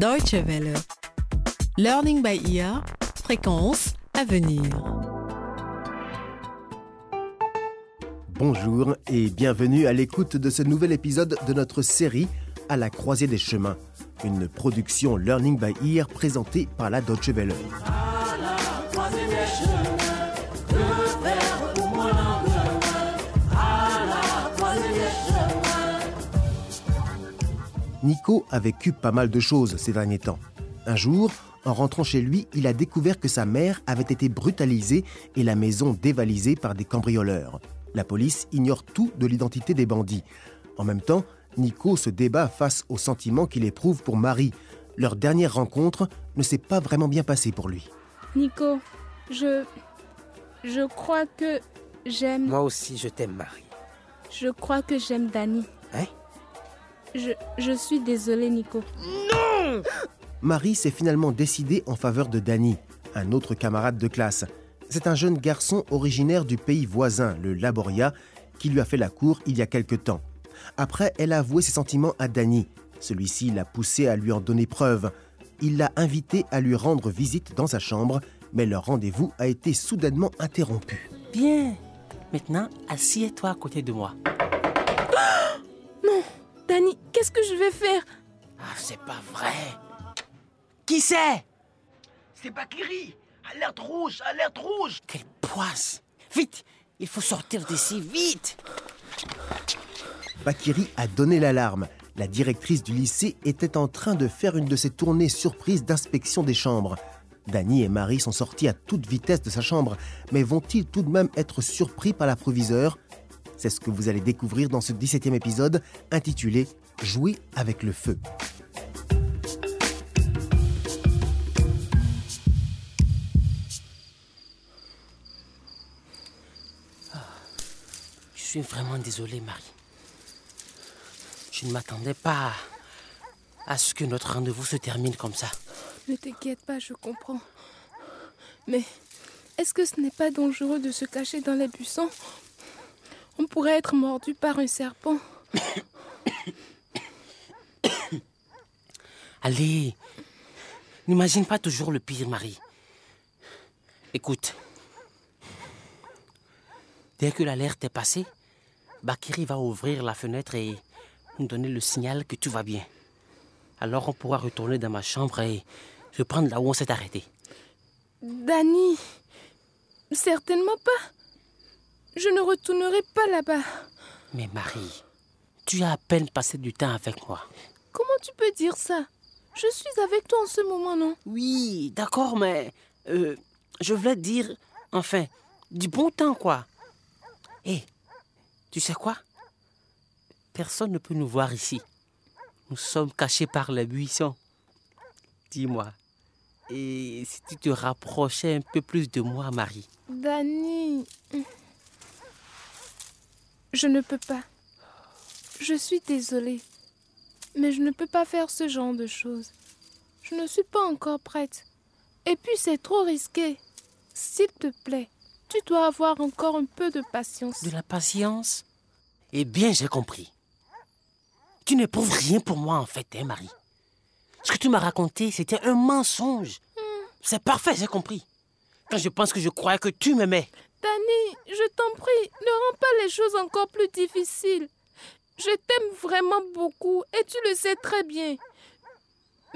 Deutsche Welle. Learning by ear. Fréquence à venir. Bonjour et bienvenue à l'écoute de ce nouvel épisode de notre série À la croisée des chemins, une production Learning by Ear présentée par la Deutsche Welle. Nico a vécu pas mal de choses ces derniers temps. Un jour, en rentrant chez lui, il a découvert que sa mère avait été brutalisée et la maison dévalisée par des cambrioleurs. La police ignore tout de l'identité des bandits. En même temps, Nico se débat face aux sentiments qu'il éprouve pour Marie. Leur dernière rencontre ne s'est pas vraiment bien passée pour lui. Nico, je. Je crois que j'aime. Moi aussi, je t'aime, Marie. Je crois que j'aime Danny. Hein? Je, je suis désolée, Nico. Marie s'est finalement décidée en faveur de Danny, un autre camarade de classe. C'est un jeune garçon originaire du pays voisin, le Laboria, qui lui a fait la cour il y a quelque temps. Après, elle a avoué ses sentiments à Danny. Celui-ci l'a poussé à lui en donner preuve. Il l'a invité à lui rendre visite dans sa chambre, mais leur rendez-vous a été soudainement interrompu. Bien. Maintenant, assieds-toi à côté de moi. Danny, qu'est-ce que je vais faire Ah, c'est pas vrai. Qui c'est C'est Bakiri Alerte rouge Alerte rouge Quelle poisse Vite Il faut sortir d'ici, vite Bakiri a donné l'alarme. La directrice du lycée était en train de faire une de ses tournées surprises d'inspection des chambres. Danny et Marie sont sortis à toute vitesse de sa chambre, mais vont-ils tout de même être surpris par la proviseure C'est ce que vous allez découvrir dans ce 17e épisode intitulé Jouer avec le feu. Je suis vraiment désolé, Marie. Je ne m'attendais pas à ce que notre rendez-vous se termine comme ça. Ne t'inquiète pas, je comprends. Mais est-ce que ce n'est pas dangereux de se cacher dans les buissons On pourrait être mordu par un serpent. Allez, n'imagine pas toujours le pire, Marie. Écoute, dès que l'alerte est passée, Bakiri va ouvrir la fenêtre et nous donner le signal que tout va bien. Alors on pourra retourner dans ma chambre et reprendre là où on s'est arrêté. Danny, certainement pas. Je ne retournerai pas là-bas. Mais Marie, tu as à peine passé du temps avec moi. Comment tu peux dire ça? Je suis avec toi en ce moment, non? Oui, d'accord, mais euh, je voulais dire, enfin, du bon temps, quoi. Hé, tu sais quoi? Personne ne peut nous voir ici. Nous sommes cachés par les buissons. Dis-moi, et si tu te rapprochais un peu plus de moi, Marie? Danny. Je ne peux pas. Je suis désolée. Mais je ne peux pas faire ce genre de choses. Je ne suis pas encore prête. Et puis c'est trop risqué. S'il te plaît, tu dois avoir encore un peu de patience. De la patience? Eh bien, j'ai compris. Tu n'éprouves rien pour moi, en fait, hein, Marie Ce que tu m'as raconté, c'était un mensonge. C'est parfait, j'ai compris. Quand je pense que je croyais que tu m'aimais. Danny, je t'en prie, ne rends pas les choses encore plus difficiles. Je t'aime vraiment beaucoup et tu le sais très bien.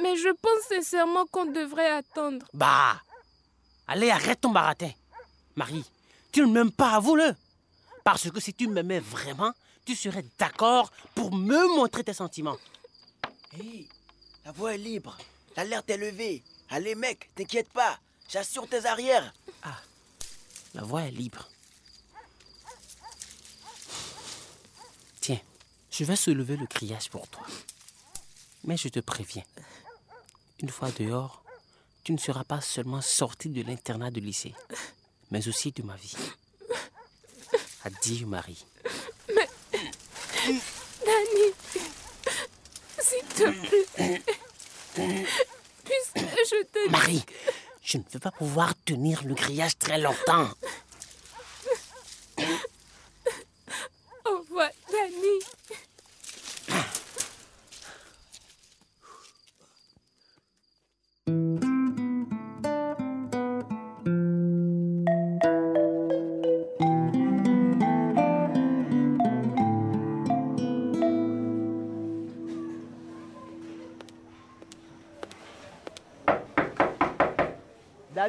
Mais je pense sincèrement qu'on devrait attendre. Bah Allez, arrête ton baratin. Marie, tu ne m'aimes pas, avoue-le. Parce que si tu m'aimais vraiment, tu serais d'accord pour me montrer tes sentiments. Hé La voie est libre L'alerte est levée Allez mec, t'inquiète pas J'assure tes arrières La voie est libre. Je vais soulever le criage pour toi. Mais je te préviens, une fois dehors, tu ne seras pas seulement sorti de l'internat du lycée, mais aussi de ma vie. Adieu, Marie. Danny, s'il te plaît. Puisque je te Marie, je ne vais pas pouvoir tenir le grillage très longtemps.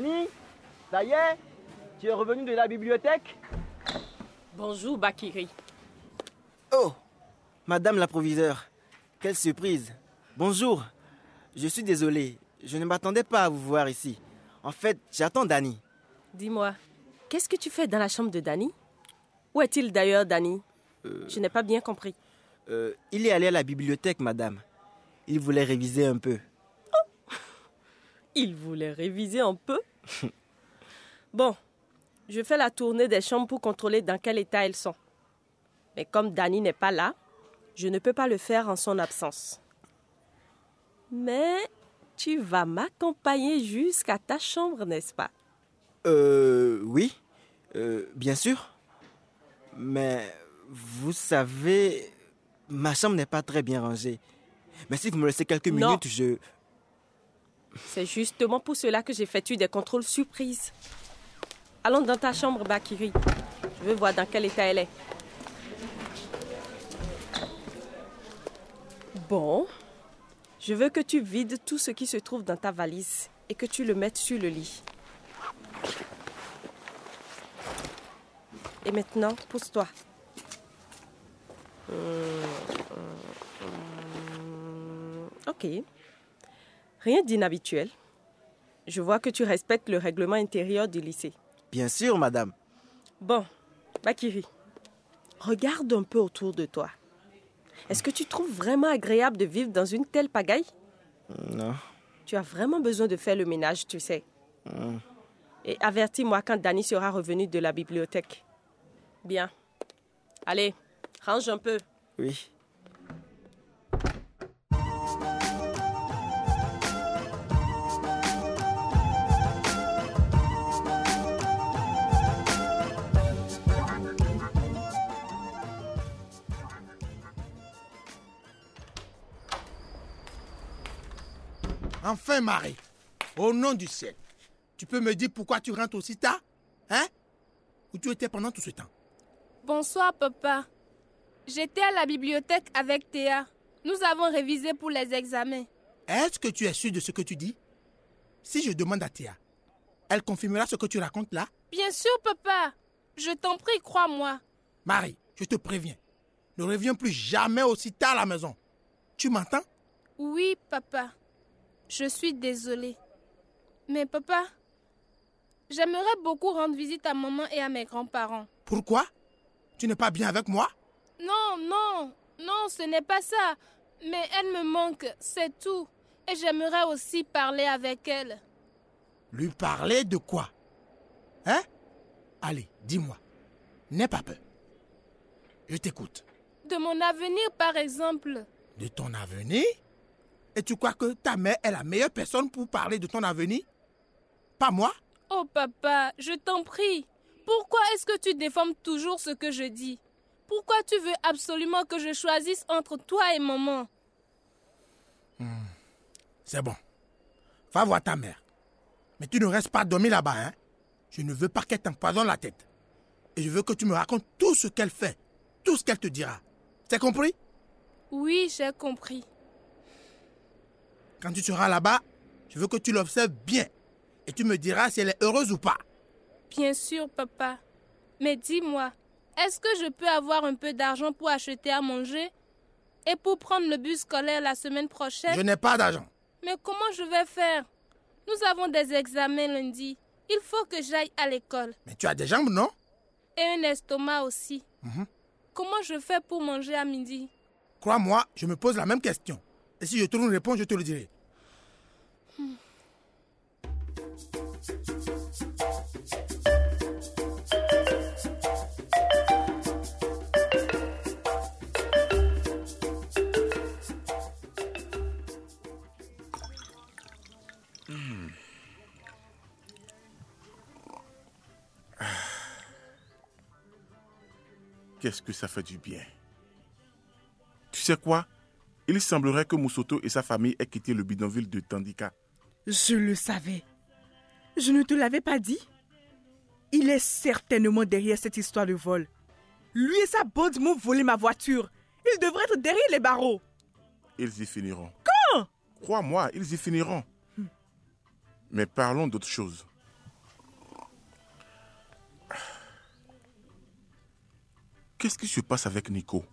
Dani, ça y est Tu es revenu de la bibliothèque? Bonjour, Bakiri. Oh, Madame la proviseure, quelle surprise. Bonjour, je suis désolé, je ne m'attendais pas à vous voir ici. En fait, j'attends Dani. Dis-moi, qu'est-ce que tu fais dans la chambre de Danny Où est-il d'ailleurs, Danny Je n'ai pas bien compris. Euh, il est allé à la bibliothèque, madame. Il voulait réviser un peu. Il voulait réviser un peu Bon, je fais la tournée des chambres pour contrôler dans quel état elles sont. Mais comme Danny n'est pas là, je ne peux pas le faire en son absence. Mais tu vas m'accompagner jusqu'à ta chambre, n'est-ce pas? Euh, oui, euh, bien sûr. Mais vous savez, ma chambre n'est pas très bien rangée. Mais si vous me laissez quelques Non. minutes, je... C'est justement pour cela que j'effectue des contrôles surprises. Allons dans ta chambre, Bakiri. Je veux voir dans quel état elle est. Bon. Je veux que tu vides tout ce qui se trouve dans ta valise et que tu le mettes sur le lit. Et maintenant, pousse-toi. Hum, hum, hum. Ok. Rien d'inhabituel. Je vois que tu respectes le règlement intérieur du lycée. Bien sûr, madame. Bon, Bakiri, regarde un peu autour de toi. Est-ce que tu trouves vraiment agréable de vivre dans une telle pagaille? Non. Tu as vraiment besoin de faire le ménage, tu sais. Et avertis-moi quand Danny sera revenu de la bibliothèque. Bien. Allez, range un peu. Oui. Enfin, Marie, au nom du ciel, tu peux me dire pourquoi tu rentres aussi tard Hein? Où tu étais pendant tout ce temps? Bonsoir, papa. J'étais à la bibliothèque avec Théa. Nous avons révisé pour les examens. Est-ce que tu es sûr de ce que tu dis? Si je demande à Théa, elle confirmera ce que tu racontes là? Bien sûr, papa. Je t'en prie, crois-moi. Marie, je te préviens, ne reviens plus jamais aussi tard à la maison. Tu m'entends? Oui, papa. Je suis désolée. Mais papa, j'aimerais beaucoup rendre visite à maman et à mes grands-parents. Pourquoi? Tu n'es pas bien avec moi? Non, non, non, ce n'est pas ça. Mais elle me manque, c'est tout. Et j'aimerais aussi parler avec elle. Lui parler de quoi? Hein? Allez, dis-moi. N'aie pas peur. Je t'écoute. De mon avenir, par exemple. De ton avenir? Et tu crois que ta mère est la meilleure personne pour parler de ton avenir? Pas moi? Oh papa, je t'en prie. Pourquoi est-ce que tu déformes toujours ce que je dis? Pourquoi tu veux absolument que je choisisse entre toi et maman? C'est bon. Va voir ta mère. Mais tu ne restes pas dormir là-bas, hein? Je ne veux pas qu'elle t'empoisonne la tête. Et je veux que tu me racontes tout ce qu'elle fait, tout ce qu'elle te dira. C'est compris? Oui, j'ai compris. Quand tu seras là-bas, je veux que tu l'observes bien. Et tu me diras si elle est heureuse ou pas. Bien sûr, papa. Mais dis-moi, est-ce que je peux avoir un peu d'argent pour acheter à manger et pour prendre le bus scolaire la semaine prochaine? Je n'ai pas d'argent. Mais comment je vais faire? Nous avons des examens lundi. Il faut que j'aille à l'école. Mais tu as des jambes, non? Et un estomac aussi. Comment je fais pour manger à midi? Crois-moi, je me pose la même question. Et si je trouve une réponse, je te le dirai. Qu'est-ce que ça fait du bien? Tu sais quoi? Il semblerait que Moussoto et sa famille aient quitté le bidonville de Tandika. Je le savais. Je ne te l'avais pas dit. Il est certainement derrière cette histoire de vol. Lui et sa bande m'ont volé ma voiture. Ils devraient être derrière les barreaux. Ils y finiront. Quand? Crois-moi, ils y finiront. Hmm. Mais parlons d'autre chose. Qu'est-ce qui se passe avec Nico?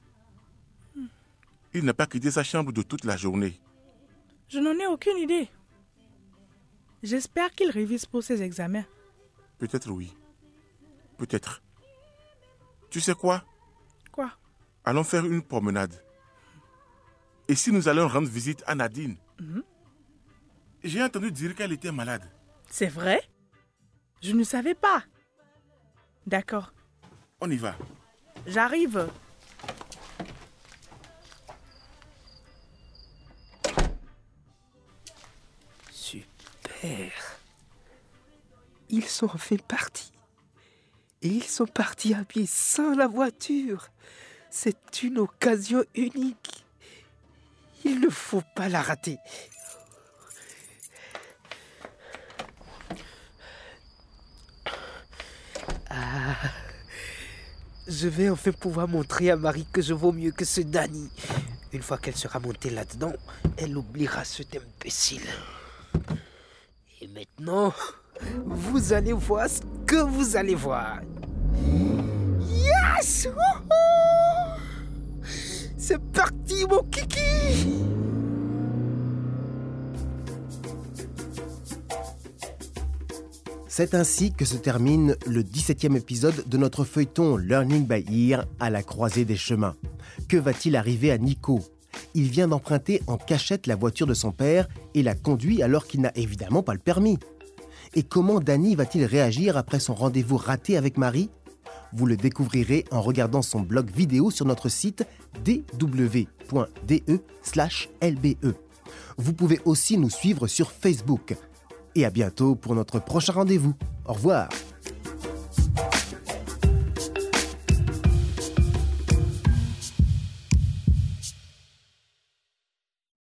Il n'a pas quitté sa chambre de toute la journée. Je n'en ai aucune idée. J'espère qu'il révise pour ses examens. Peut-être oui. Peut-être. Tu sais quoi? Quoi? Allons faire une promenade. Et si nous allons rendre visite à Nadine? Mhm. J'ai entendu dire qu'elle était malade. C'est vrai? Je ne savais pas. D'accord, On y va. j'arrive. Ils sont enfin partis. Et ils sont partis à pied sans la voiture. C'est une occasion unique. Il ne faut pas la rater. Ah. Je vais enfin pouvoir montrer à Marie que je vaux mieux que ce Danny. Une fois qu'elle sera montée là-dedans, elle oubliera cet imbécile. Maintenant, vous allez voir ce que vous allez voir. Yes! C'est parti, mon kiki! C'est ainsi que se termine le 17e épisode de notre feuilleton Learning by Ear à la croisée des chemins. Que va-t-il arriver à Nico? Il vient d'emprunter en cachette la voiture de son père et la conduit alors qu'il n'a évidemment pas le permis. Et comment Danny va-t-il réagir après son rendez-vous raté avec Marie? Vous le découvrirez en regardant son blog vidéo sur notre site dw.de/lbe. Vous pouvez aussi nous suivre sur Facebook. Et à bientôt pour notre prochain rendez-vous. Au revoir